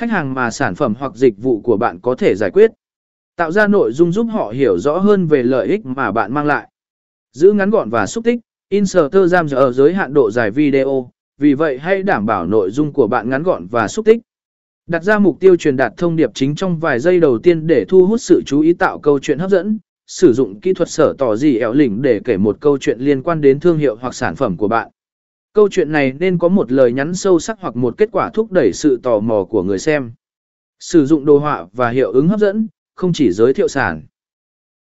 khách hàng mà sản phẩm hoặc dịch vụ của bạn có thể giải quyết. Tạo ra nội dung giúp họ hiểu rõ hơn về lợi ích mà bạn mang lại. Giữ ngắn gọn và xúc tích, Inserter giam ở giới hạn độ dài video, vì vậy hãy đảm bảo nội dung của bạn ngắn gọn và xúc tích. Đặt ra mục tiêu truyền đạt thông điệp chính trong vài giây đầu tiên để thu hút sự chú ý tạo câu chuyện hấp dẫn. Sử dụng kỹ thuật sở tỏ gì ẻo lỉnh để kể một câu chuyện liên quan đến thương hiệu hoặc sản phẩm của bạn. Câu chuyện này nên có một lời nhắn sâu sắc hoặc một kết quả thúc đẩy sự tò mò của người xem. Sử dụng đồ họa và hiệu ứng hấp dẫn, không chỉ giới thiệu sản.